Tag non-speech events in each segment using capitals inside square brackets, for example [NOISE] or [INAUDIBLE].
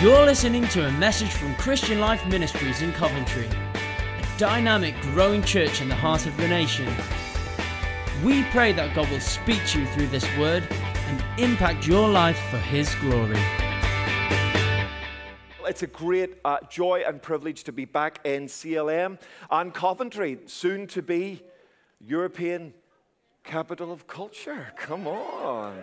You're listening to a message from Christian Life Ministries in Coventry, a dynamic, growing church in the heart of the nation. We pray that God will speak to you through this word and impact your life for His glory. It's a great uh, joy and privilege to be back in CLM and Coventry, soon to be European capital of culture. Come on.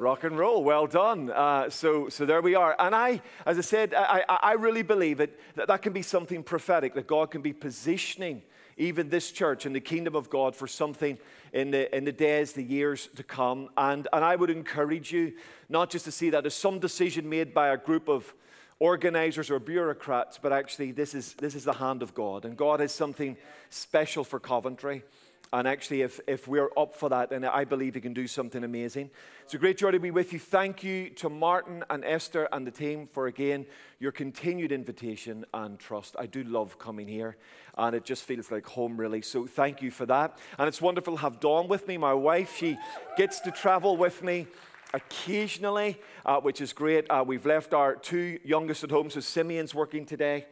Rock and roll, well done. Uh, so, so there we are. And I, as I said, I, I really believe it, that that can be something prophetic, that God can be positioning even this church in the kingdom of God for something in the, in the days, the years to come. And, and I would encourage you not just to see that as some decision made by a group of organizers or bureaucrats, but actually this is, this is the hand of God. And God has something special for Coventry. And actually, if, if we're up for that, then I believe He can do something amazing. It's a great joy to be with you. Thank you to Martin and Esther and the team for, again, your continued invitation and trust. I do love coming here, and it just feels like home, really. So thank you for that. And it's wonderful to have Dawn with me, my wife. She gets to travel with me occasionally, uh, which is great. Uh, we've left our two youngest at home, so Simeon's working today.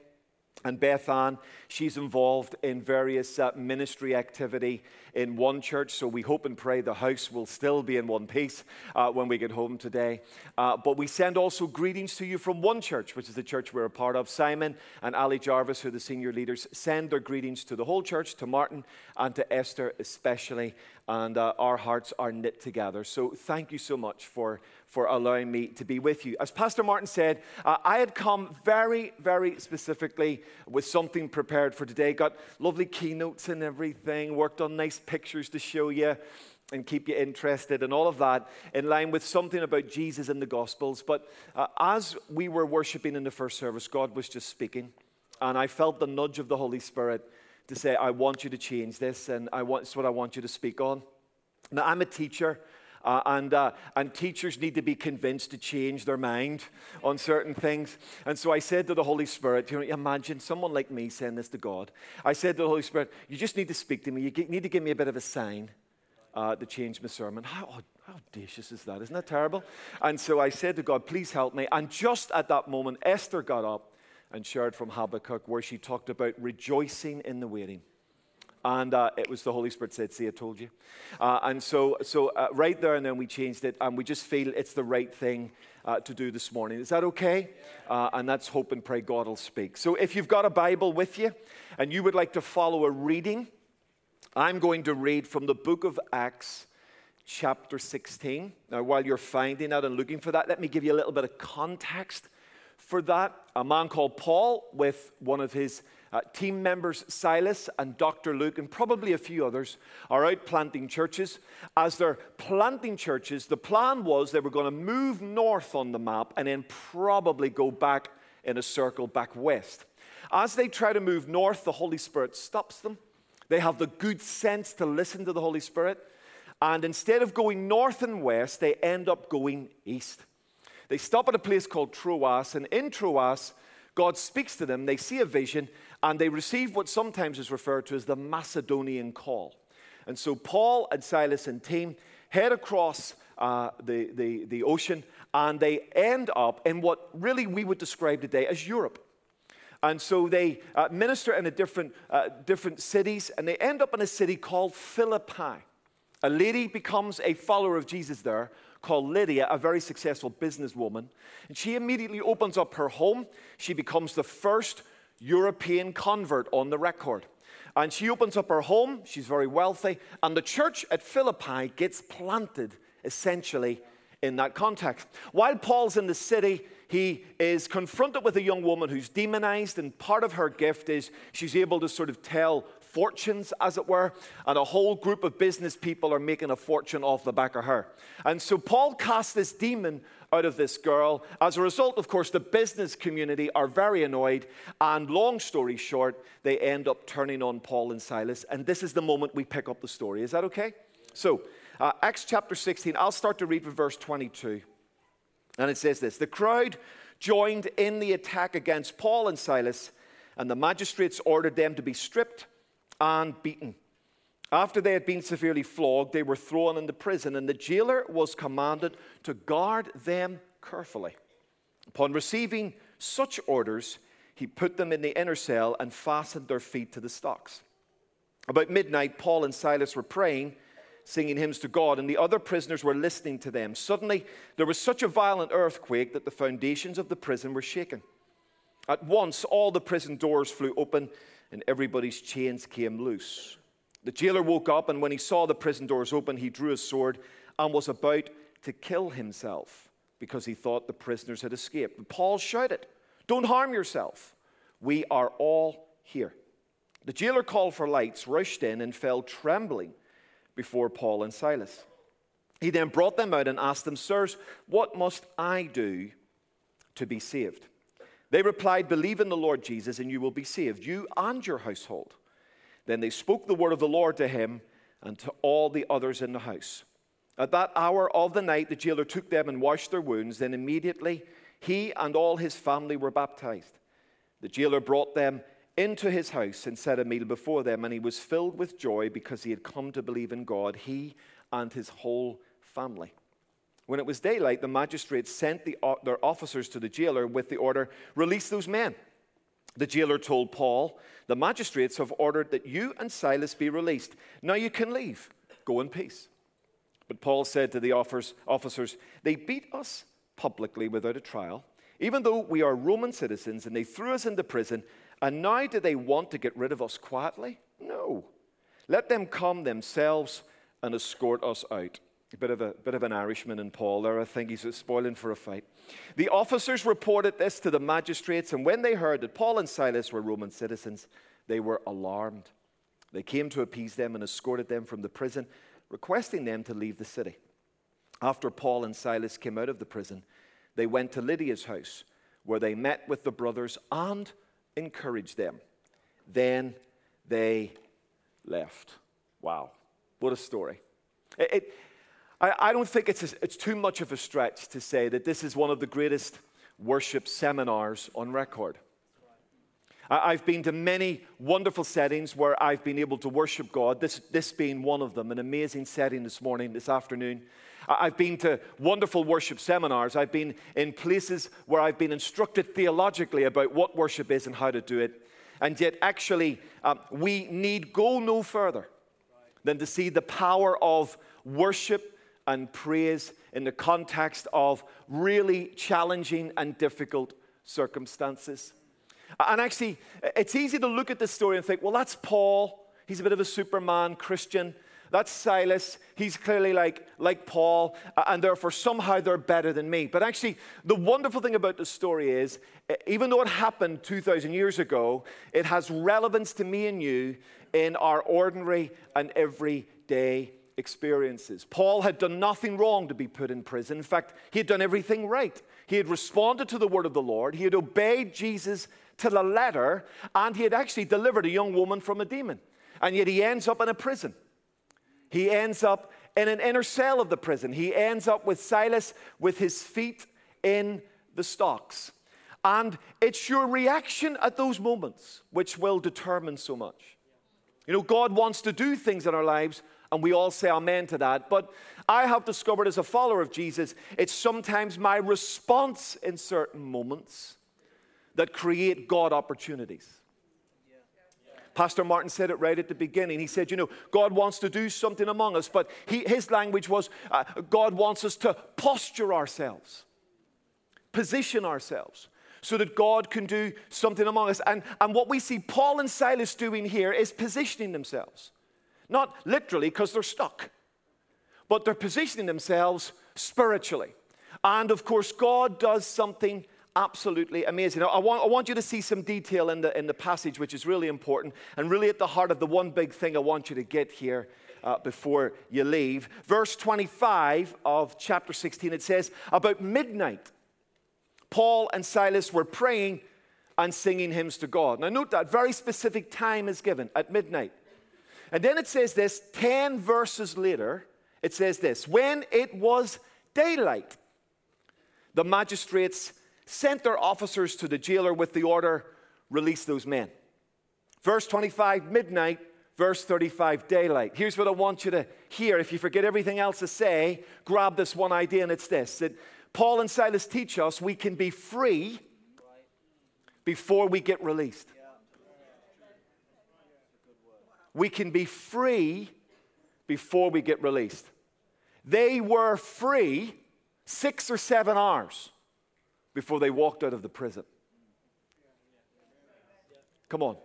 And Beth Ann, she's involved in various uh, ministry activity in one church. So we hope and pray the house will still be in one piece uh, when we get home today. Uh, but we send also greetings to you from one church, which is the church we're a part of. Simon and Ali Jarvis, who are the senior leaders, send their greetings to the whole church, to Martin and to Esther especially. And uh, our hearts are knit together. So thank you so much for for allowing me to be with you. As Pastor Martin said, uh, I had come very, very specifically with something prepared for today. Got lovely keynotes and everything, worked on nice pictures to show you and keep you interested and all of that in line with something about Jesus in the Gospels. But uh, as we were worshiping in the first service, God was just speaking. And I felt the nudge of the Holy Spirit to say, I want you to change this, and I want, it's what I want you to speak on. Now, I'm a teacher. Uh, and, uh, and teachers need to be convinced to change their mind on certain things. And so I said to the Holy Spirit, you know, imagine someone like me saying this to God. I said to the Holy Spirit, you just need to speak to me. You need to give me a bit of a sign uh, to change my sermon. How, how audacious is that? Isn't that terrible? And so I said to God, please help me. And just at that moment, Esther got up and shared from Habakkuk, where she talked about rejoicing in the waiting. And uh, it was the Holy Spirit said, See, I told you. Uh, and so, so uh, right there and then we changed it, and we just feel it's the right thing uh, to do this morning. Is that okay? Uh, and that's hope and pray God will speak. So if you've got a Bible with you and you would like to follow a reading, I'm going to read from the book of Acts, chapter 16. Now, while you're finding that and looking for that, let me give you a little bit of context for that. A man called Paul, with one of his uh, team members Silas and Dr. Luke, and probably a few others, are out planting churches. As they're planting churches, the plan was they were going to move north on the map and then probably go back in a circle back west. As they try to move north, the Holy Spirit stops them. They have the good sense to listen to the Holy Spirit. And instead of going north and west, they end up going east. They stop at a place called Troas, and in Troas, God speaks to them. They see a vision, and they receive what sometimes is referred to as the Macedonian call. And so Paul and Silas and team head across uh, the, the, the ocean and they end up in what really we would describe today as Europe. And so they uh, minister in a different, uh, different cities and they end up in a city called Philippi. A lady becomes a follower of Jesus there called Lydia, a very successful businesswoman. And she immediately opens up her home. She becomes the first European convert on the record. And she opens up her home, she's very wealthy, and the church at Philippi gets planted essentially in that context. While Paul's in the city, he is confronted with a young woman who's demonized, and part of her gift is she's able to sort of tell fortunes, as it were, and a whole group of business people are making a fortune off the back of her. And so Paul casts this demon out of this girl. As a result, of course, the business community are very annoyed, and long story short, they end up turning on Paul and Silas. And this is the moment we pick up the story. Is that okay? So, uh, Acts chapter 16, I'll start to read from verse 22. And it says this The crowd joined in the attack against Paul and Silas, and the magistrates ordered them to be stripped and beaten. After they had been severely flogged, they were thrown into prison, and the jailer was commanded to guard them carefully. Upon receiving such orders, he put them in the inner cell and fastened their feet to the stocks. About midnight, Paul and Silas were praying, singing hymns to God, and the other prisoners were listening to them. Suddenly, there was such a violent earthquake that the foundations of the prison were shaken. At once, all the prison doors flew open and everybody's chains came loose. The jailer woke up, and when he saw the prison doors open, he drew his sword and was about to kill himself because he thought the prisoners had escaped. But Paul shouted, Don't harm yourself. We are all here. The jailer called for lights, rushed in, and fell trembling before Paul and Silas. He then brought them out and asked them, Sirs, what must I do to be saved? They replied, Believe in the Lord Jesus, and you will be saved, you and your household. Then they spoke the word of the Lord to him and to all the others in the house. At that hour of the night, the jailer took them and washed their wounds. Then immediately he and all his family were baptized. The jailer brought them into his house and set a meal before them, and he was filled with joy because he had come to believe in God, he and his whole family. When it was daylight, the magistrates sent the, uh, their officers to the jailer with the order, Release those men. The jailer told Paul, The magistrates have ordered that you and Silas be released. Now you can leave. Go in peace. But Paul said to the officers, They beat us publicly without a trial, even though we are Roman citizens, and they threw us into prison. And now do they want to get rid of us quietly? No. Let them come themselves and escort us out. A bit of, a bit of an Irishman in Paul there. I think he's spoiling for a fight. The officers reported this to the magistrates, and when they heard that Paul and Silas were Roman citizens, they were alarmed. They came to appease them and escorted them from the prison, requesting them to leave the city. After Paul and Silas came out of the prison, they went to Lydia's house, where they met with the brothers and encouraged them. Then they left. Wow, what a story. It, it, I, I don't think it's, it's too much of a stretch to say that this is one of the greatest worship seminars on record. I've been to many wonderful settings where I've been able to worship God, this, this being one of them, an amazing setting this morning, this afternoon. I've been to wonderful worship seminars. I've been in places where I've been instructed theologically about what worship is and how to do it. And yet, actually, um, we need go no further than to see the power of worship and praise in the context of really challenging and difficult circumstances. And actually, it's easy to look at this story and think, well, that's Paul. He's a bit of a Superman Christian. That's Silas. He's clearly like, like Paul, uh, and therefore somehow they're better than me. But actually, the wonderful thing about this story is, even though it happened 2,000 years ago, it has relevance to me and you in our ordinary and everyday experiences. Paul had done nothing wrong to be put in prison. In fact, he had done everything right. He had responded to the word of the Lord, he had obeyed Jesus to the letter, and he had actually delivered a young woman from a demon. And yet he ends up in a prison. He ends up in an inner cell of the prison. He ends up with Silas with his feet in the stocks. And it's your reaction at those moments which will determine so much. You know, God wants to do things in our lives and we all say amen to that. But I have discovered as a follower of Jesus, it's sometimes my response in certain moments that create God opportunities. Pastor Martin said it right at the beginning. He said, You know, God wants to do something among us, but he, his language was uh, God wants us to posture ourselves, position ourselves, so that God can do something among us. And, and what we see Paul and Silas doing here is positioning themselves. Not literally because they're stuck, but they're positioning themselves spiritually. And of course, God does something absolutely amazing. I want, I want you to see some detail in the, in the passage, which is really important and really at the heart of the one big thing I want you to get here uh, before you leave. Verse 25 of chapter 16, it says, About midnight, Paul and Silas were praying and singing hymns to God. Now, note that very specific time is given at midnight. And then it says this 10 verses later, it says this When it was daylight, the magistrates sent their officers to the jailer with the order, release those men. Verse 25, midnight. Verse 35, daylight. Here's what I want you to hear. If you forget everything else to say, grab this one idea, and it's this that Paul and Silas teach us we can be free before we get released. We can be free before we get released. They were free six or seven hours before they walked out of the prison. Come on.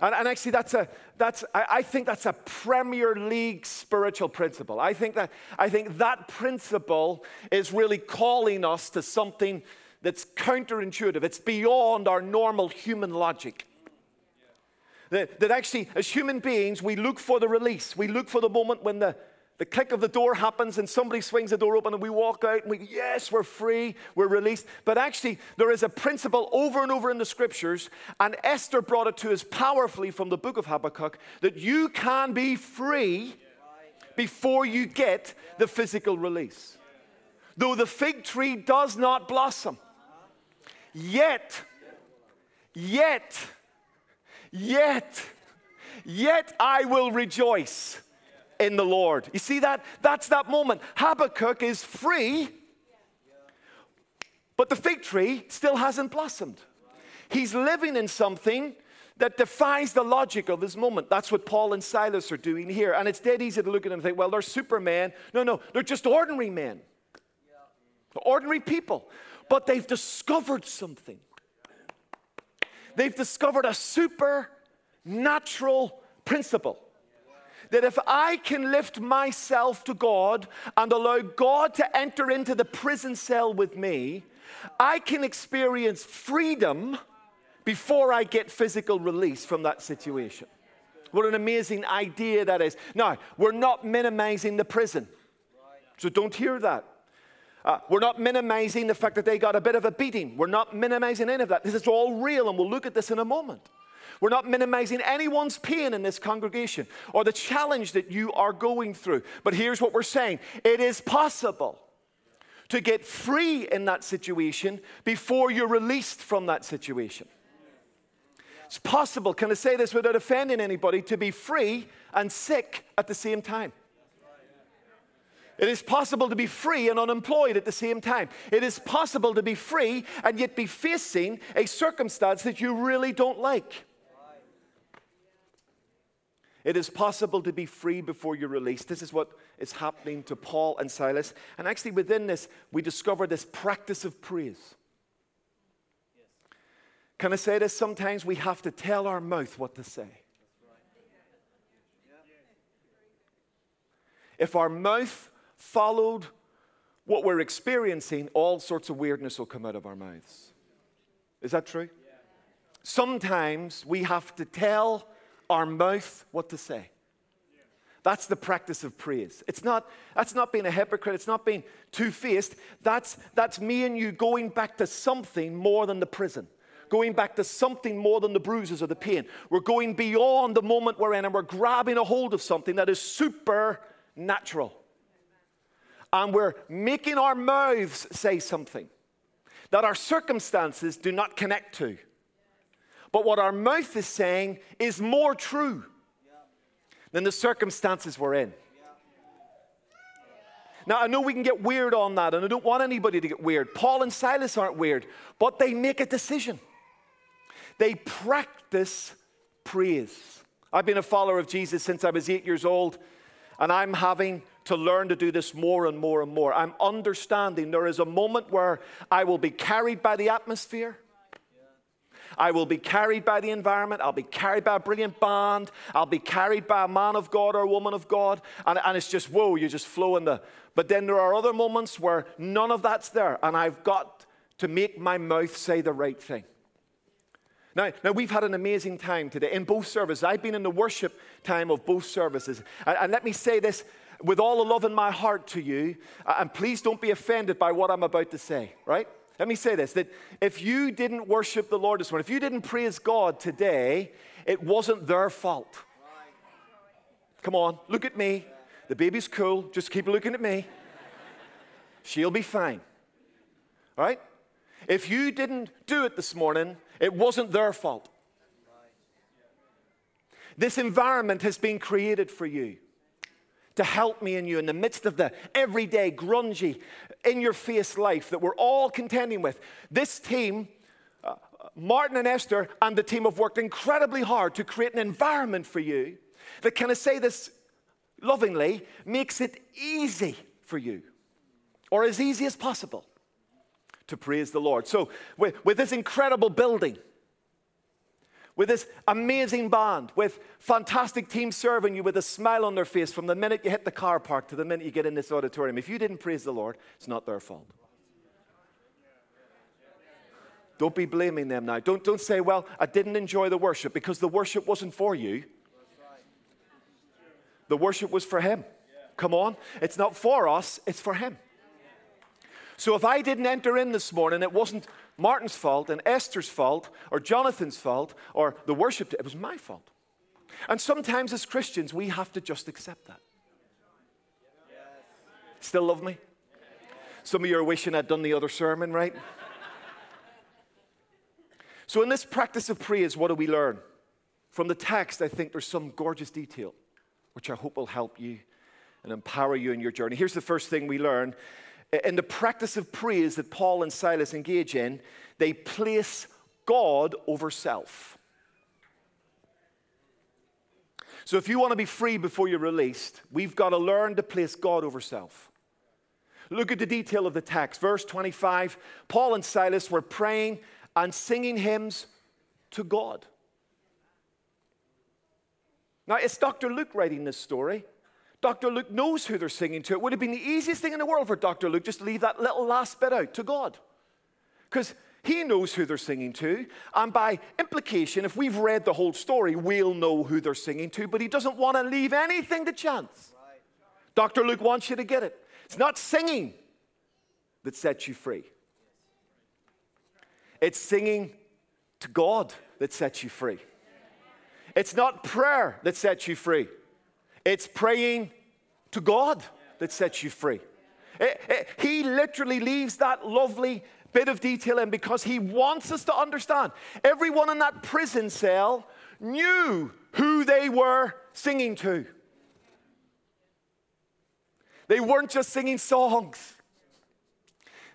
And, and, actually, that's a, that's, I, I, think that's a Premier League spiritual principle. I think, that, I think that principle is really calling us to something that's counterintuitive. It's beyond our normal human logic. That, that actually, as human beings, we look for the release. We look for the moment when the, the click of the door happens and somebody swings the door open and we walk out and we, yes, we're free, we're released. But actually, there is a principle over and over in the scriptures, and Esther brought it to us powerfully from the book of Habakkuk that you can be free before you get the physical release. Though the fig tree does not blossom, yet, yet, yet, yet I will rejoice in the Lord. You see that? That's that moment. Habakkuk is free, but the fig tree still hasn't blossomed. He's living in something that defies the logic of this moment. That's what Paul and Silas are doing here. And it's dead easy to look at them and think, well, they're supermen. No, no, they're just ordinary men, ordinary people. But they've discovered something. They've discovered a supernatural principle that if I can lift myself to God and allow God to enter into the prison cell with me, I can experience freedom before I get physical release from that situation. What an amazing idea that is. Now, we're not minimizing the prison, so don't hear that. Uh, we're not minimizing the fact that they got a bit of a beating. We're not minimizing any of that. This is all real, and we'll look at this in a moment. We're not minimizing anyone's pain in this congregation or the challenge that you are going through. But here's what we're saying it is possible to get free in that situation before you're released from that situation. It's possible, can I say this without offending anybody, to be free and sick at the same time. It is possible to be free and unemployed at the same time. It is possible to be free and yet be facing a circumstance that you really don't like. It is possible to be free before you're released. This is what is happening to Paul and Silas. And actually, within this, we discover this practice of praise. Can I say this? Sometimes we have to tell our mouth what to say. If our mouth followed what we're experiencing, all sorts of weirdness will come out of our mouths. Is that true? Sometimes we have to tell our mouth what to say. That's the practice of praise. It's not, that's not being a hypocrite. It's not being two faced. That's, that's me and you going back to something more than the prison, going back to something more than the bruises or the pain. We're going beyond the moment we're in and we're grabbing a hold of something that is supernatural. And we're making our mouths say something that our circumstances do not connect to. But what our mouth is saying is more true than the circumstances we're in. Now, I know we can get weird on that, and I don't want anybody to get weird. Paul and Silas aren't weird, but they make a decision. They practice praise. I've been a follower of Jesus since I was eight years old, and I'm having to learn to do this more and more and more. I'm understanding there is a moment where I will be carried by the atmosphere. I will be carried by the environment. I'll be carried by a brilliant band. I'll be carried by a man of God or a woman of God. And, and it's just, whoa, you just flow in the. But then there are other moments where none of that's there. And I've got to make my mouth say the right thing. Now, now, we've had an amazing time today in both services. I've been in the worship time of both services. And, and let me say this with all the love in my heart to you, uh, and please don't be offended by what I'm about to say, right? Let me say this that if you didn't worship the Lord this morning, if you didn't praise God today, it wasn't their fault. Come on, look at me. The baby's cool. Just keep looking at me. She'll be fine. All right? If you didn't do it this morning, it wasn't their fault. This environment has been created for you to help me and you in the midst of the everyday, grungy, in your face life that we're all contending with. This team, uh, Martin and Esther and the team have worked incredibly hard to create an environment for you that, can I say this lovingly, makes it easy for you, or as easy as possible, to praise the Lord. So, with, with this incredible building, with this amazing band, with fantastic team serving you with a smile on their face from the minute you hit the car park to the minute you get in this auditorium. If you didn't praise the Lord, it's not their fault. Don't be blaming them now. Don't, don't say, well, I didn't enjoy the worship because the worship wasn't for you. The worship was for Him. Come on. It's not for us, it's for Him. So if I didn't enter in this morning, it wasn't Martin's fault and Esther's fault or Jonathan's fault or the worship, it was my fault. And sometimes as Christians, we have to just accept that. Still love me? Some of you are wishing I'd done the other sermon, right? So, in this practice of praise, what do we learn? From the text, I think there's some gorgeous detail, which I hope will help you and empower you in your journey. Here's the first thing we learn in the practice of praise that Paul and Silas engage in, they place God over self. So, if you want to be free before you're released, we've got to learn to place God over self. Look at the detail of the text. Verse 25 Paul and Silas were praying and singing hymns to God. Now, it's Dr. Luke writing this story. Dr. Luke knows who they're singing to. It would have been the easiest thing in the world for Dr. Luke just to leave that little last bit out to God. Because he knows who they're singing to. And by implication, if we've read the whole story, we'll know who they're singing to. But he doesn't want to leave anything to chance. Dr. Luke wants you to get it. It's not singing that sets you free, it's singing to God that sets you free. It's not prayer that sets you free. It's praying to God that sets you free. It, eh, it, eh, he literally leaves that lovely bit of detail in because he wants us to understand. Everyone in that prison cell knew who they were singing to. They weren't just singing songs,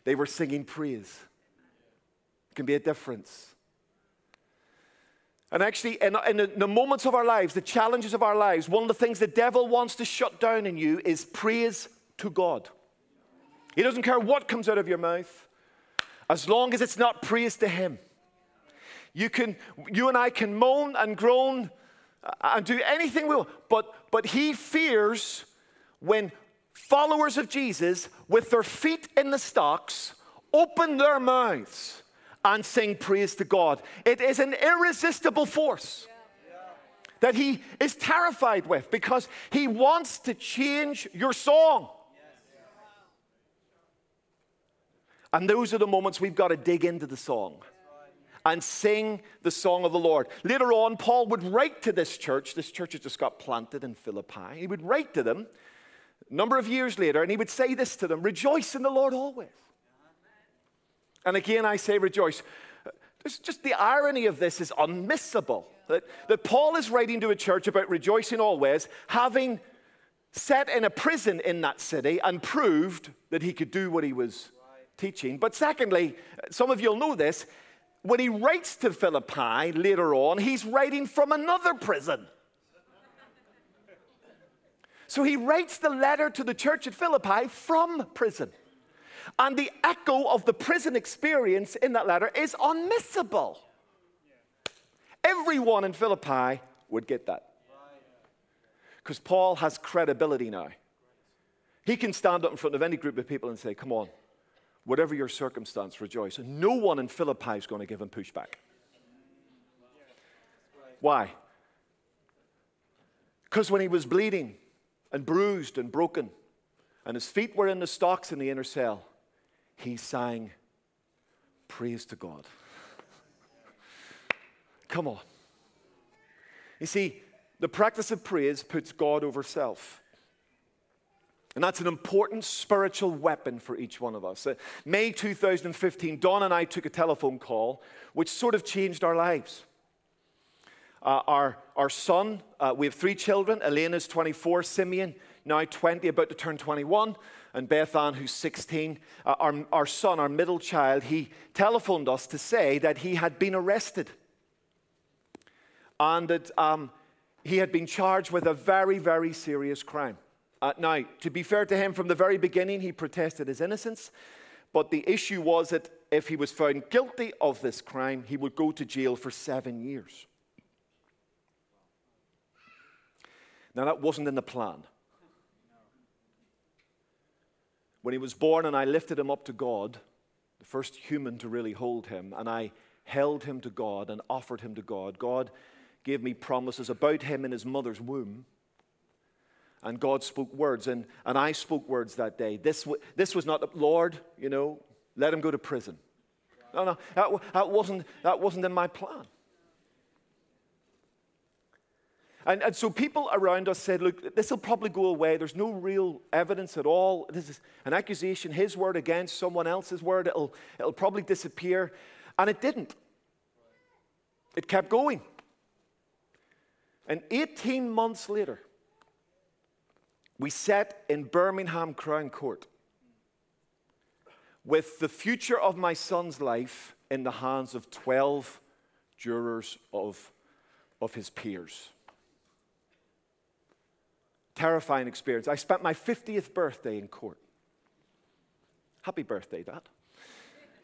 they were singing praise. It can be a difference. And actually, in, in, the moments of our lives, the challenges of our lives, one of the things the devil wants to shut down in you is praise to God. He doesn't care what comes out of your mouth, as long as it's not praise to Him. You, can, you and I can moan and groan uh, and do anything we want, but, but He fears when followers of Jesus, with their feet in the stocks, open their mouths and sing praise to God. It is an irresistible force that he is terrified with because he wants to change your song. And those are the moments we've got to dig into the song and sing the song of the Lord. Later on, Paul would write to this church. This church had just got planted in Philippi. He would write to them a number of years later, and he would say this to them Rejoice in the Lord always. And again, I say rejoice. Just the irony of this is unmissable. That, that Paul is writing to a church about rejoicing always, having sat in a prison in that city and proved that he could do what he was teaching. But secondly, some of you'll know this, when he writes to Philippi later on, he's writing from another prison. So he writes the letter to the church at Philippi from prison. And the echo of the prison experience in that letter is unmissable. Everyone in Philippi would get that. Because Paul has credibility now. He can stand up in front of any group of people and say, Come on, whatever your circumstance, rejoice. And no one in Philippi is going to give him pushback. Why? Because when he was bleeding and bruised and broken, and his feet were in the stocks in the inner cell, he sang praise to God. Come on. You see, the practice of praise puts God over self. And that's an important spiritual weapon for each one of us. Uh, May 2015, Dawn and I took a telephone call which sort of changed our lives. Uh, our, our son, uh, we have three children. Elena's 24, Simeon, now 20, about to turn 21, and Beth Ann, who's 16. Uh, our, our son, our middle child, he telephoned us to say that he had been arrested and that um, he had been charged with a very, very serious crime. Uh, now, to be fair to him, from the very beginning, he protested his innocence. But the issue was that if he was found guilty of this crime, he would go to jail for seven years. Now, that wasn't in the plan. When he was born and I lifted him up to God, the first human to really hold him, and I held him to God and offered him to God, God gave me promises about him in his mother's womb. And God spoke words, and, and I spoke words that day. This, this was not, Lord, you know, let him go to prison. No, no, that, that, wasn't, that wasn't in my plan. And, and so people around us said, look, this will probably go away. There's no real evidence at all. This is an accusation, his word against someone else's word. It'll, it'll probably disappear. And it didn't. It kept going. And 18 months later, we sat in Birmingham Crown Court with the future of my son's life in the hands of 12 jurors of, of his peers. Terrifying experience. I spent my 50th birthday in court. Happy birthday, Dad.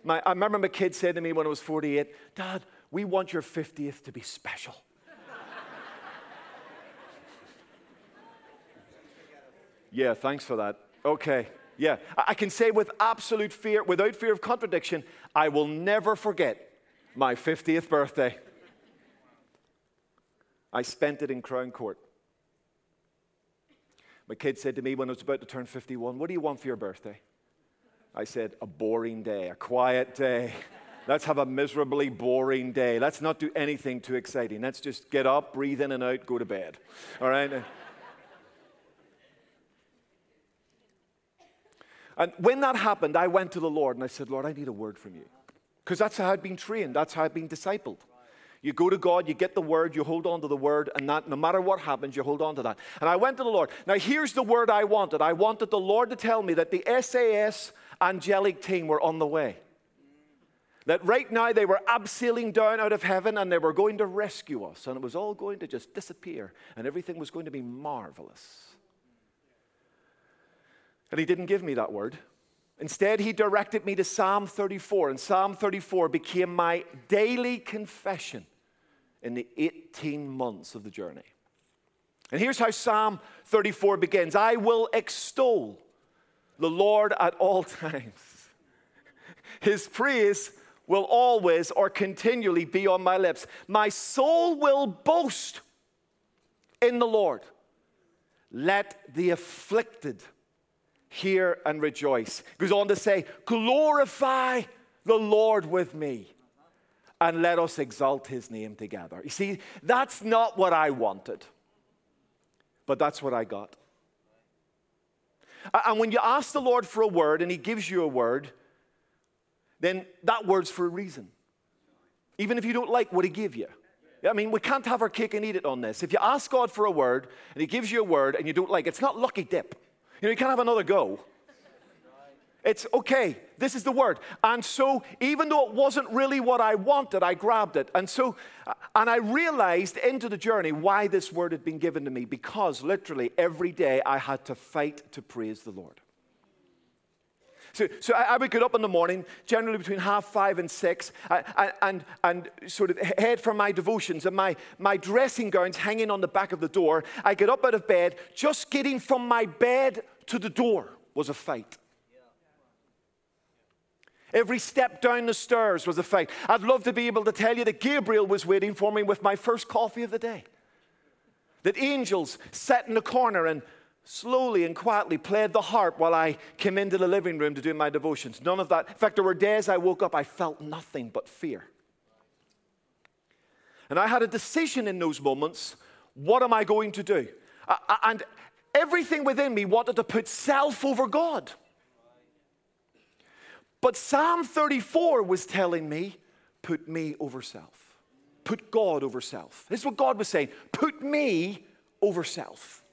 My, I remember my kid said to me when I was 48, Dad, we want your 50th to be special. Yeah, thanks for that. Okay. Yeah. I can say with absolute fear, without fear of contradiction, I will never forget my 50th birthday. I spent it in Crown Court. My kid said to me when I was about to turn 51, What do you want for your birthday? I said, A boring day, a quiet day. Let's have a miserably boring day. Let's not do anything too exciting. Let's just get up, breathe in and out, go to bed. All right? And when that happened, I went to the Lord and I said, Lord, I need a word from you. Because that's how I'd been trained, that's how I'd been discipled. You go to God, you get the word, you hold on to the word, and that no matter what happens, you hold on to that. And I went to the Lord. Now, here's the word I wanted I wanted the Lord to tell me that the SAS angelic team were on the way. That right now they were abseiling down out of heaven and they were going to rescue us, and it was all going to just disappear, and everything was going to be marvelous. And he didn't give me that word. Instead, he directed me to Psalm 34, and Psalm 34 became my daily confession in the 18 months of the journey. And here's how Psalm 34 begins I will extol the Lord at all [LAUGHS] times. His praise will always or continually be on my lips. My soul will boast in the Lord. Let the afflicted hear and rejoice. Goes on to say, glorify the Lord with me and let us exalt his name together. You see, that's not what I wanted, but that's what I got. And when you ask the Lord for a word and he gives you a word, then that word's for a reason. Even if you don't like what he gave you. I mean, we can't have our cake and eat it on this. If you ask God for a word and he gives you a word and you don't like it, it's not lucky dip. You know, you can't have another go. It's okay, this is the word. And so, even though it wasn't really what I wanted, I grabbed it. And so, uh, and I realized into the journey why this word had been given to me because literally every day I had to fight to praise the Lord. So, so I, I, would get up in the morning, generally between half five and six, and, and, and sort of head for my devotions and my, my dressing gowns hanging on the back of the door. I get up out of bed. Just getting from my bed to the door was a fight. Every step down the stairs was a fight. I'd love to be able to tell you that Gabriel was waiting for me with my first coffee of the day. That angels sat in the corner and slowly and quietly played the harp while I came into the living room to do my devotions. None of that. In fact, there were days I woke up, I felt nothing but fear. And I had a decision in those moments what am I going to do? And everything within me wanted to put self over God. But Psalm 34 was telling me, put me over self. put God over self. This is what God was saying put me over self.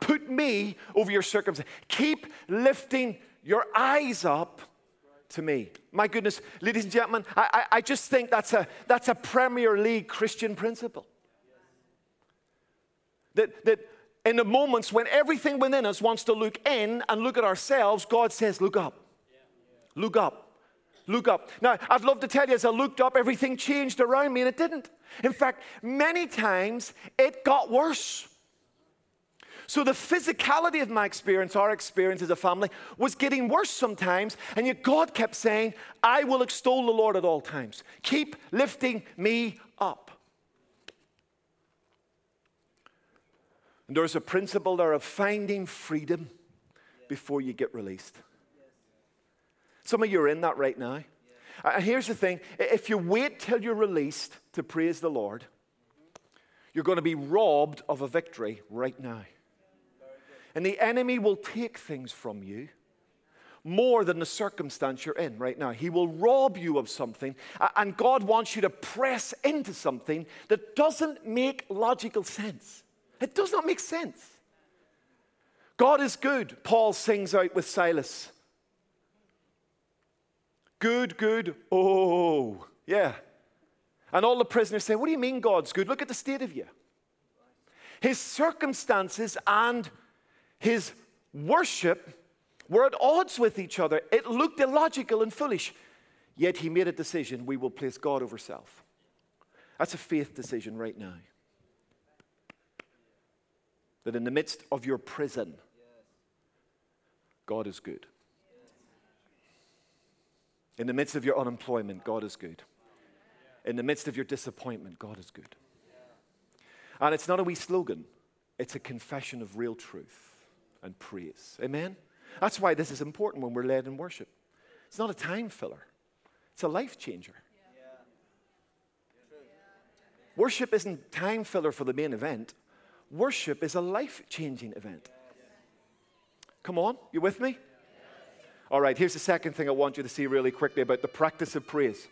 Put me over your circumstance. Keep lifting your eyes up to me. My goodness, ladies and gentlemen, I, I, I just think that's a, that's a Premier League Christian principle. That, that in the moments when everything within us wants to look in and look at ourselves, God says, Look up. Look up. Look up. Now, I'd love to tell you, as I looked up, everything changed around me, and it didn't. In fact, many times it got worse. So, the physicality of my experience, our experience as a family, was getting worse sometimes, and yet God kept saying, I will extol the Lord at all times. Keep lifting me up. And there's a principle there of finding freedom before you get released. Some of you are in that right now. Uh, and here's the thing if you wait till you're released to praise the Lord, you're going to be robbed of a victory right now. And the enemy will take things from you more than the circumstance you're in right now. He will rob you of something, and God wants you to press into something that doesn't make logical sense. It does not make sense. God is good, Paul sings out with Silas. Good, good, oh, yeah. And all the prisoners say, What do you mean God's good? Look at the state of you. His circumstances and his worship were at odds with each other. It looked illogical and foolish. Yet he made a decision we will place God over self. That's a faith decision right now. That in the midst of your prison, God is good. In the midst of your unemployment, God is good. In the midst of your disappointment, God is good. And it's not a wee slogan, it's a confession of real truth and praise. Amen? That's why this is important when we're led in worship. It's not a time filler, it's a life changer. Worship isn't time filler for the main event. Worship is a life changing event. Come on, you with me? All right, here's the second thing I want you to see really quickly about the practice of praise.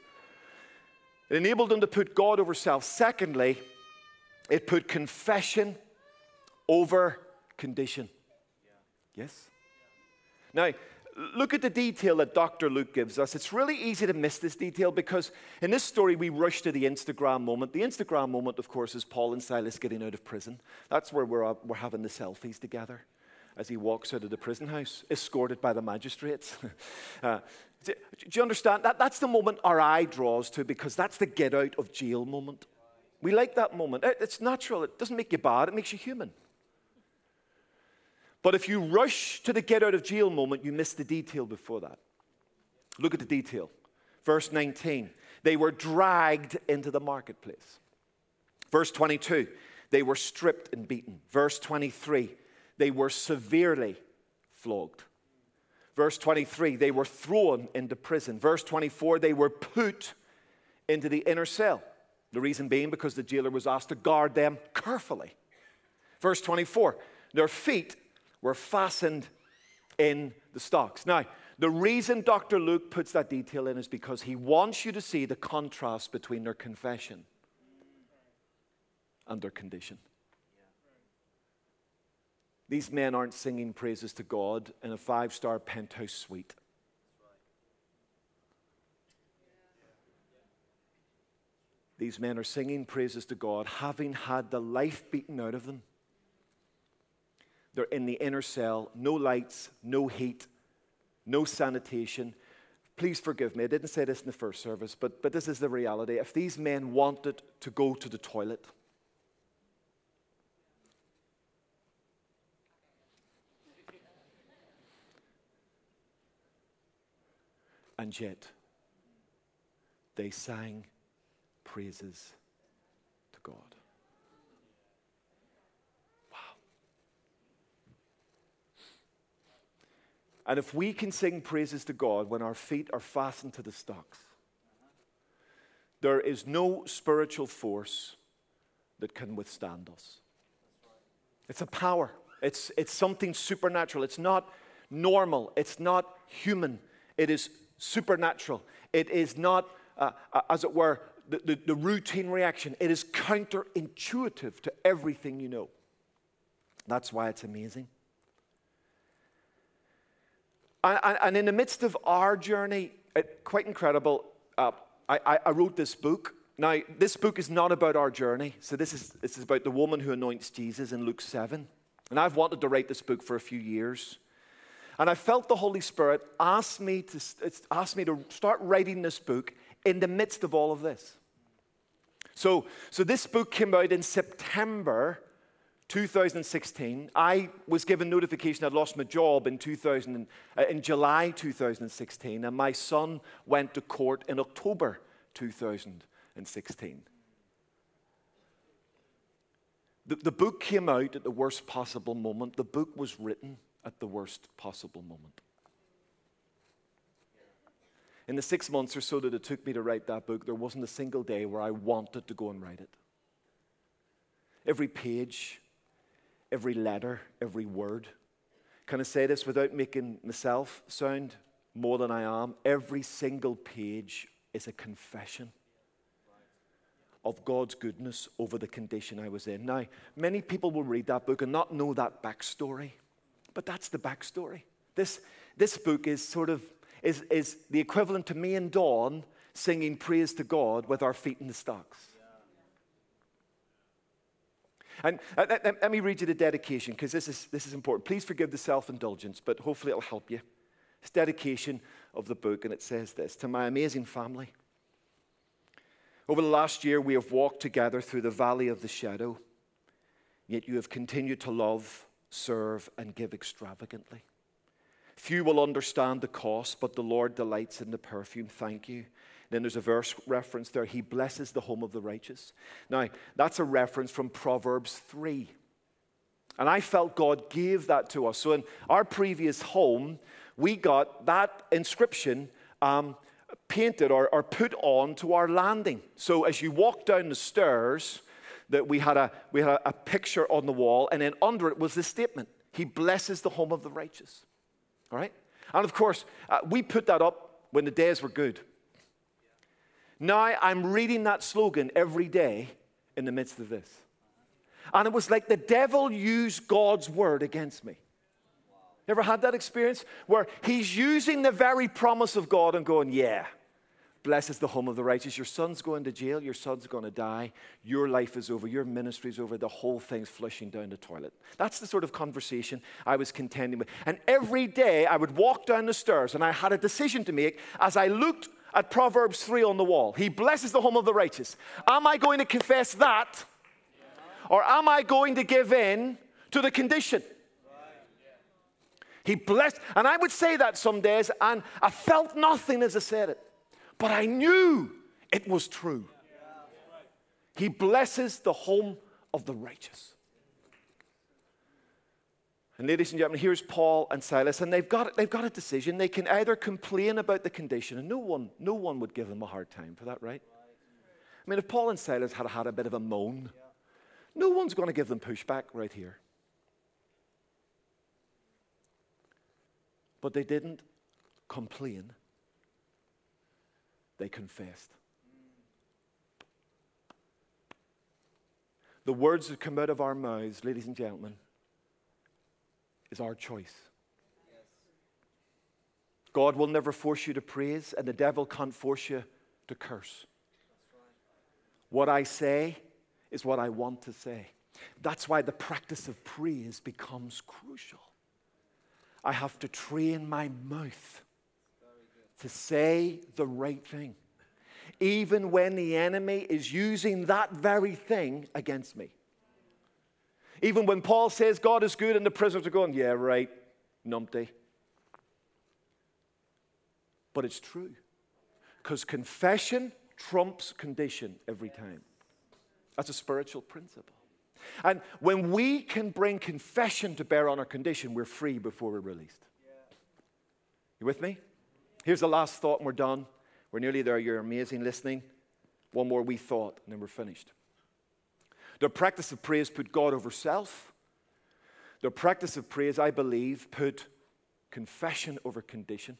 It enabled them to put God over self. Secondly, it put confession over condition. Yes? Now, look at the detail that Dr. Luke gives us. It's really easy to miss this detail because in this story we rush to the Instagram moment. The Instagram moment, of course, is Paul and Silas getting out of prison. That's where we're, uh, we're having the selfies together as he walks out of the prison house, escorted by the magistrates. [LAUGHS] uh, do, do, you understand? That, that's the moment our eye draws to because that's the get out of jail moment. We like that moment. It's natural, it doesn't make you bad, it makes you human. But if you rush to the get out of jail moment, you miss the detail before that. Look at the detail. Verse 19 they were dragged into the marketplace. Verse 22 they were stripped and beaten. Verse 23 they were severely flogged. Verse 23, they were thrown into prison. Verse 24, they were put into the inner cell. The reason being because the jailer was asked to guard them carefully. Verse 24, their feet were fastened in the stocks. Now, the reason Dr. Luke puts that detail in is because he wants you to see the contrast between their confession and their condition. These men aren't singing praises to God in a five star penthouse suite. These men are singing praises to God, having had the life beaten out of them. They're in the inner cell, no lights, no heat, no sanitation. Please forgive me, I didn't say this in the first service, but, but this is the reality. If these men wanted to go to the toilet, And yet, they sang praises to God. Wow. And if we can sing praises to God when our feet are fastened to the stocks, there is no spiritual force that can withstand us. It's a power, it's, it's something supernatural. It's not normal, it's not human, it is supernatural. It is not, uh, uh, as it were, the, the, the routine reaction. It is counterintuitive to everything you know. That's why it's amazing. And, and, in the midst of our journey, it, quite incredible, uh, I, I wrote this book. Now, this book is not about our journey. So, this is, this is about the woman who anoints Jesus in Luke 7. And I've wanted to write this book for a few years. And I felt the Holy Spirit ask me to, ask me to start writing this book in the midst of all of this. So, so this book came out in September 2016. I was given notification I'd lost my job in, 2000, uh, in July 2016, and my son went to court in October 2016. The, the book came out at the worst possible moment. The book was written at the worst possible moment. In the six months or so that it took me to write that book, there wasn't a single day where I wanted to go and write it. Every page, every letter, every word. Can I say this without making myself sound more than I am? Every single page is a confession of God's goodness over the condition I was in. Now, many people will read that book and not know that backstory, but that's the backstory. This, this book is sort of is, is the equivalent to me and Dawn singing praise to God with our feet in the stocks. And uh, let me read you the dedication because this is, this is important. Please forgive the self indulgence, but hopefully it'll help you. It's dedication of the book, and it says this To my amazing family, over the last year we have walked together through the valley of the shadow, yet you have continued to love, serve, and give extravagantly. Few will understand the cost, but the Lord delights in the perfume. Thank you. Then there's a verse reference there. He blesses the home of the righteous. Now, that's a reference from Proverbs 3. And I felt God gave that to us. So in our previous home, we got that inscription um, painted or, or put on to our landing. So as you walk down the stairs, that we had a we had a, a picture on the wall, and then under it was this statement: He blesses the home of the righteous. All right? And of course, uh, we put that up when the days were good. Now I'm reading that slogan every day in the midst of this. And it was like the devil used God's word against me. Ever had that experience where he's using the very promise of God and going, yeah, Blessed is the home of the righteous. Your son's going to jail. Your son's going to die. Your life is over. Your ministry's over. The whole thing's flushing down the toilet. That's the sort of conversation I was contending with. And every day I would walk down the stairs and I had a decision to make as I looked at Proverbs 3 on the wall. He blesses the home of the righteous. Am I going to confess that? Or am I going to give in to the condition? He blessed, and I would say that some days, and I felt nothing as I said it but I knew it was true. He blesses the home of the righteous. And ladies and gentlemen, here's Paul and Silas, and they've got, they've got a decision. They can either complain about the condition, and no one, no one would give them a hard time for that, right? I mean, if Paul and Silas had had a bit of a moan, no one's going to give them pushback right here. But they didn't complain they confessed. The words that come out of our mouths, ladies and gentlemen, is our choice. God will never force you to praise, and the devil can't force you to curse. What I say is what I want to say. That's why the practice of praise becomes crucial. I have to train my mouth to say the right thing, even when the enemy is using that very thing against me. Even when Paul says God is good and the prisoners are going, yeah, right, numpty. But it's true. Because confession trumps condition every time. That's a spiritual principle. And when we can bring confession to bear on our condition, we're free before we're released. You with me? Here's the last thought, and we're done. We're nearly there. You're amazing listening. One more wee thought, and then we're finished. The practice of praise put God over self. The practice of praise, I believe, put confession over condition.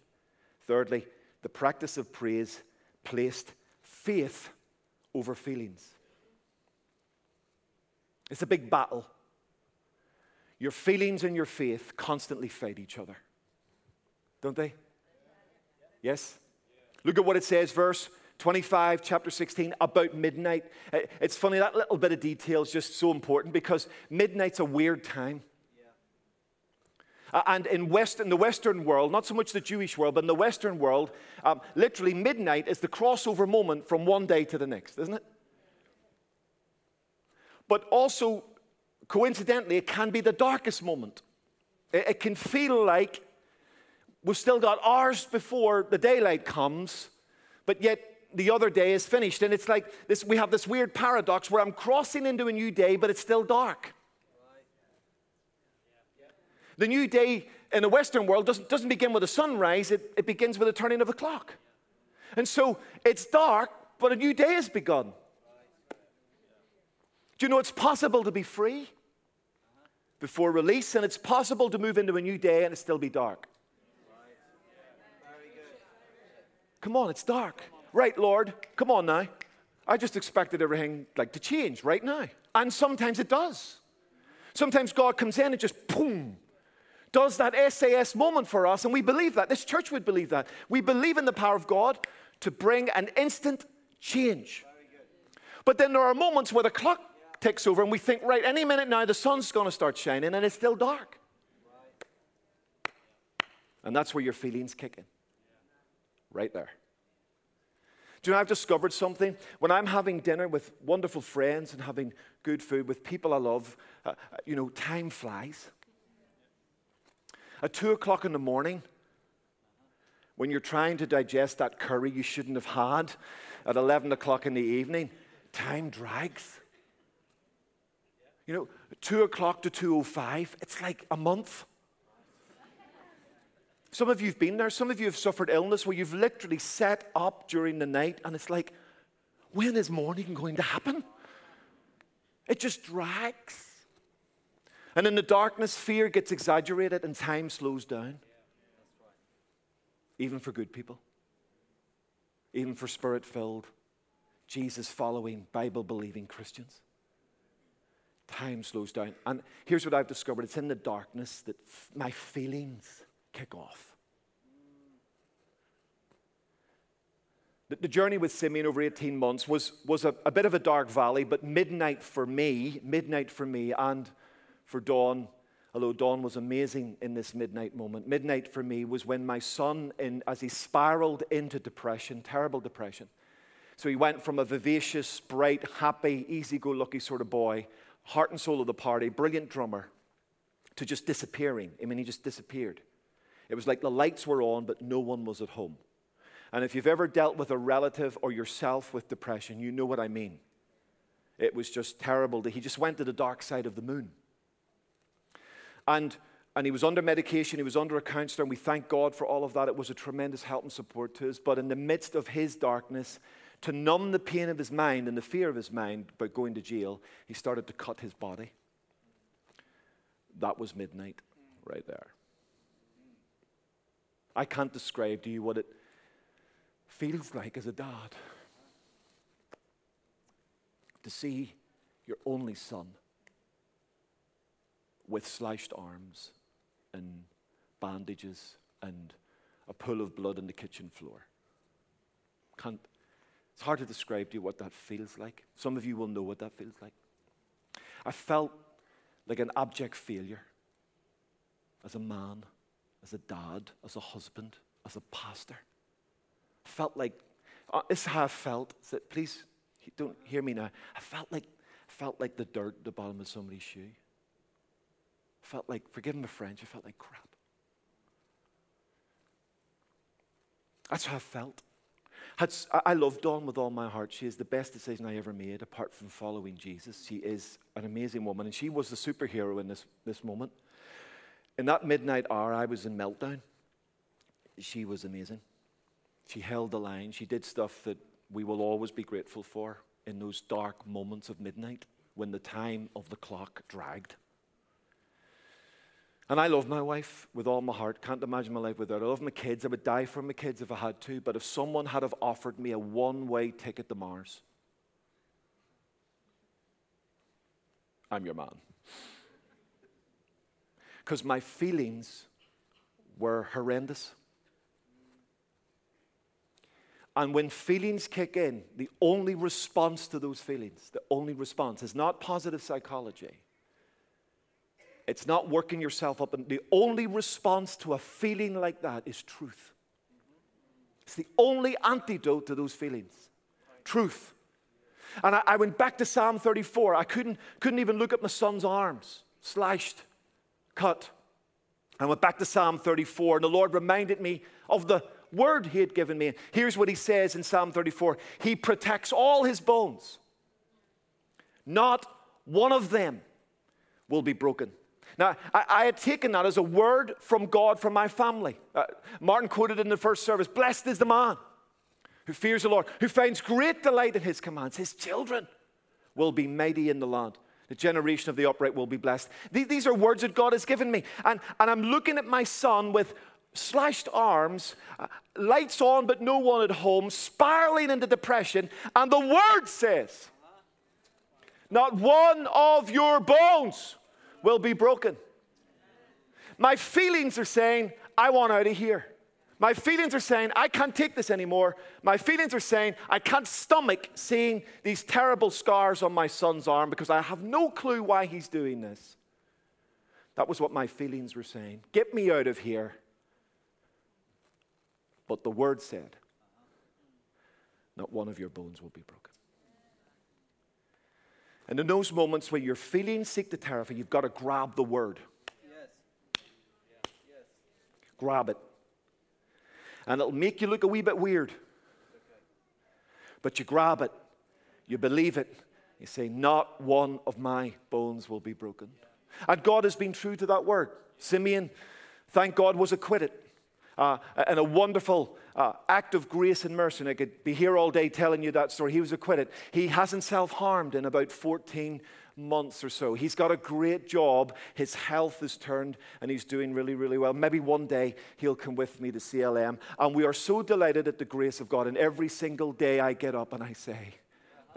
Thirdly, the practice of praise placed faith over feelings. It's a big battle. Your feelings and your faith constantly fight each other, don't they? Yes? Look at what it says, verse 25, chapter 16, about midnight. Uh, it's funny, that little bit of detail is just so important because midnight's a weird time. Uh, and in, West, in the Western world, not so much the Jewish world, but in the Western world, um, literally midnight is the crossover moment from one day to the next, isn't it? But also, coincidentally, it can be the darkest moment. It, it can feel like we've still got hours before the daylight comes, but yet the other day is finished. And it's like this, we have this weird paradox where I'm crossing into a new day, but it's still dark. The new day in the Western world doesn't, doesn't begin with a sunrise, it, it begins with the turning of the clock. And so it's dark, but a new day has begun. Do you know it's possible to be free before release, and it's possible to move into a new day and it still be dark? Come on, it's dark. Right, Lord, come on now. I just expected everything like to change right now. And sometimes it does. Sometimes God comes in and just boom, does that SAS moment for us, and we believe that. This church would believe that. We believe in the power of God to bring an instant change. But then there are moments where the clock ticks over and we think, right, any minute now the sun's going to start shining and it's still dark. And that's where your feelings kick in. Right there. Do you know, I've discovered something. When I'm having dinner with wonderful friends and having good food with people I love, uh, you know, time flies. At two o'clock in the morning, when you're trying to digest that curry you shouldn't have had at 11 o'clock in the evening, time drags. You know, 2 o'clock to 2.05, it's like a month. Some of you have been there. Some of you have suffered illness where you've literally set up during the night and it's like, when is morning going to happen? It just drags. And in the darkness, fear gets exaggerated and time slows down. Even for good people, even for spirit filled, Jesus following, Bible believing Christians. Time slows down. And here's what I've discovered it's in the darkness that my feelings kick off. The, journey with Simeon over 18 months was, was a, a bit of a dark valley, but midnight for me, midnight for me, and for Dawn, although Dawn was amazing in this midnight moment. Midnight for me was when my son, in, as he spiraled into depression, terrible depression. So he went from a vivacious, bright, happy, easy go lucky sort of boy, heart and soul of the party, brilliant drummer, to just disappearing. I mean, he just disappeared. It was like the lights were on, but no one was at home. And if you've ever dealt with a relative or yourself with depression, you know what I mean. It was just terrible. He just went to the dark side of the moon. And, and he was under medication, he was under a counselor, and we thank God for all of that. It was a tremendous help and support to us. But in the midst of his darkness, to numb the pain of his mind and the fear of his mind about going to jail, he started to cut his body. That was midnight right there. I can't describe to you what it feels like as a dad to see your only son with slashed arms and bandages and a pool of blood on the kitchen floor. Can't, it's hard to describe to you what that feels like. Some of you will know what that feels like. I felt like an abject failure as a man as a dad, as a husband, as a pastor. Felt like, uh, this is how I felt. So please don't hear me now. I felt like, felt like the dirt at the bottom of somebody's shoe. Felt like, forgive my French, I felt like crap. That's how I felt. I love Dawn with all my heart. She is the best decision I ever made, apart from following Jesus. She is an amazing woman, and she was the superhero in this, this moment. In that midnight hour, I was in meltdown. She was amazing. She held the line. She did stuff that we will always be grateful for in those dark moments of midnight when the time of the clock dragged. And I love my wife with all my heart. Can't imagine my life without her. I love my kids. I would die for my kids if I had to. But if someone had have offered me a one-way ticket to Mars, I'm your man. Because my feelings were horrendous. And when feelings kick in, the only response to those feelings, the only response is not positive psychology. It's not working yourself up. And the only response to a feeling like that is truth. It's the only antidote to those feelings. Truth. And I, I, went back to Psalm 34. I couldn't, couldn't even look at my son's arms, slashed, cut. I went back to Psalm 34, and the Lord reminded me of the word He had given me. Here's what He says in Psalm 34 He protects all His bones, not one of them will be broken. Now, I, I, had taken that as a word from God for my family. Uh, Martin quoted in the first service Blessed is the man who fears the Lord, who finds great delight in his commands. His children will be mighty in the land. The generation of the upright will be blessed. These are words that God has given me. And, and I'm looking at my son with slashed arms, uh, lights on, but no one at home, spiraling into depression. And the word says, Not one of your bones will be broken. My feelings are saying, I want out of here. My feelings are saying, I can't take this anymore. My feelings are saying, I can't stomach seeing these terrible scars on my son's arm because I have no clue why he's doing this. That was what my feelings were saying. Get me out of here. But the word said, Not one of your bones will be broken. And in those moments where your feelings seek to terrify, you've got to grab the word. Yes. Yes. Grab it. And it'll make you look a wee bit weird. But you grab it, you believe it, you say, Not one of my bones will be broken. And God has been true to that word. Simeon, thank God, was acquitted uh, and a wonderful uh, act of grace and mercy. And I could be here all day telling you that story. He was acquitted. He hasn't self harmed in about 14 months or so. He's got a great job. His health is turned and he's doing really, really well. Maybe one day he'll come with me to CLM. And we are so delighted at the grace of God. And every single day I get up and I say,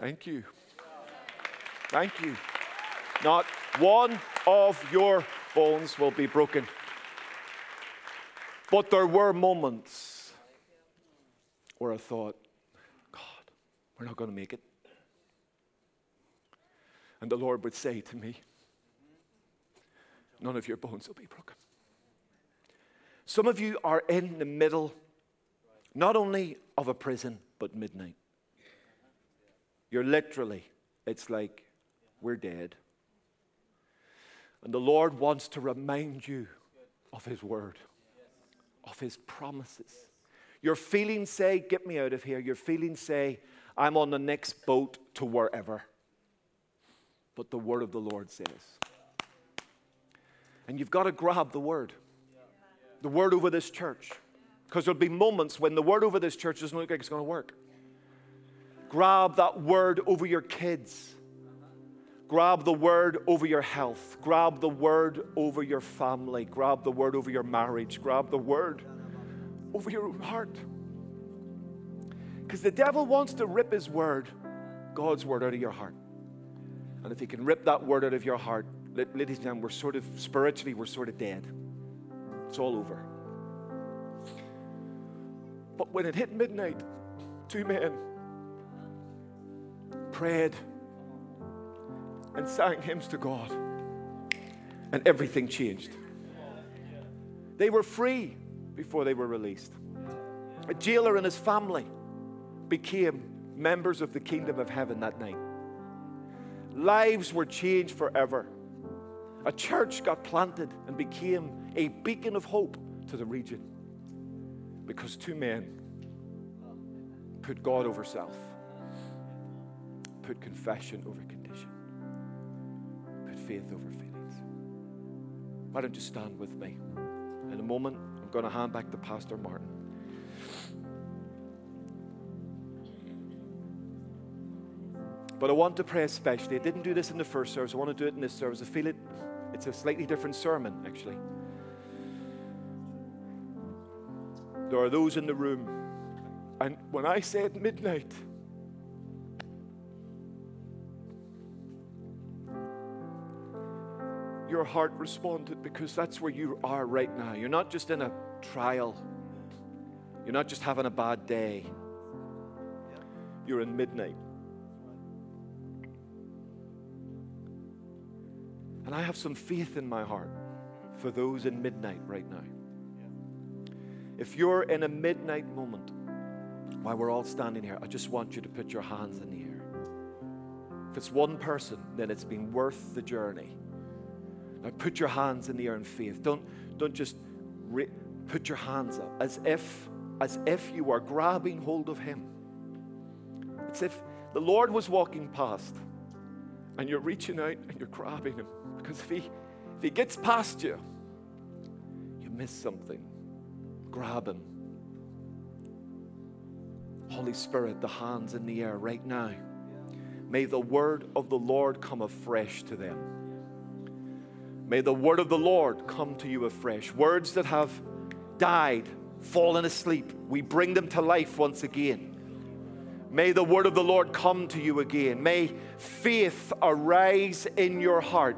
Thank you. Thank you. Not one of your bones will be broken. But there were moments where I thought, God, we're not going to make it. And the Lord would say to me, None of your bones will be broken. Some of you are in the middle, not only of a prison, but midnight. You're literally, it's like, we're dead. And the Lord wants to remind you of His word of his promises. Your feelings say, Get me out of here. Your feelings say, I'm on the next boat to wherever. But the word of the Lord says. And you've got to grab the word, the word over this church. Because there'll be moments when the word over this church doesn't look like it's going to work. Grab that word over your kids. Grab the word over your health. Grab the word over your family. Grab the word over your marriage. Grab the word over your heart. Because the devil wants to rip his word, God's word, out of your heart. And if he can rip that word out of your heart, ladies and gentlemen, we're sort of spiritually, we're sort of dead. It's all over. But when it hit midnight, two men prayed and sang hymns to God. And everything changed. They were free before they were released. A jailer and his family became members of the kingdom of heaven that night. Lives were changed forever. A church got planted and became a beacon of hope to the region because two men put God over self, put confession over condition put faith over feelings. Why don't you stand with me? In a moment, I'm going to hand back to Pastor Martin. But I want to pray especially. I didn't do this in the first service. I want to do it in this service. I feel it, it's a slightly different sermon, actually. There are those in the room, and when I said midnight, your heart responded because that's where you are right now. You're not just in a trial, you're not just having a bad day, you're in midnight. And I have some faith in my heart for those in midnight right now. If you're in a midnight moment, while we're all standing here, I just want you to put your hands in the air. If it's one person, then it's been worth the journey. Now put your hands in the air in faith. Don't, don't just re- put your hands up as if, as if you are grabbing hold of Him. It's if the Lord was walking past and you're reaching out and you're grabbing Him. Because if He, if he gets past you, you miss something. Grab Him. Holy Spirit, the hands in the air right now. May the word of the Lord come afresh to them. May the word of the Lord come to you afresh. Words that have died, fallen asleep, we bring them to life once again. May the word of the Lord come to you again. May faith arise in your heart.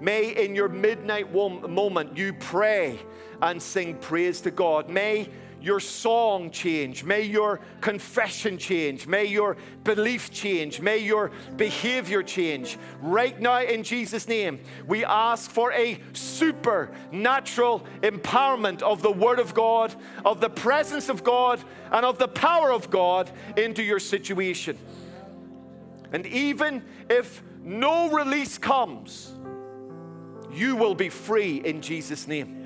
May in your midnight moment you pray and sing praise to God. May your song change. May your confession change. May your belief change. May your behavior change. Right now, in Jesus' name, we ask for a supernatural empowerment of the Word of God, of the presence of God, and of the power of God into your situation. And even if no release comes, you will be free in Jesus' name.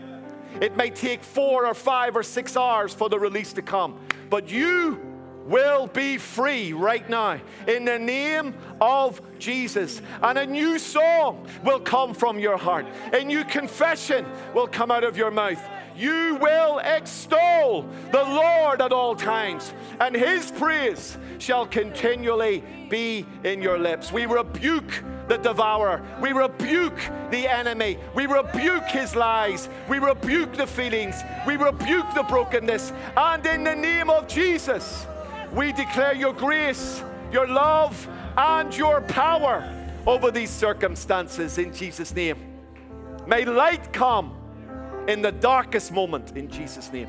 It may take four or five or six hours for the release to come, but you will be free right now in the name of Jesus. And a new song will come from your heart, a new confession will come out of your mouth. You will extol the Lord at all times, and his praise shall continually be in your lips. We rebuke the devourer. We rebuke the enemy. We rebuke his lies. We rebuke the feelings. We rebuke the brokenness. And in the name of Jesus, we declare your grace, your love, and your power over these circumstances in Jesus' name. May light come in the darkest moment in Jesus' name.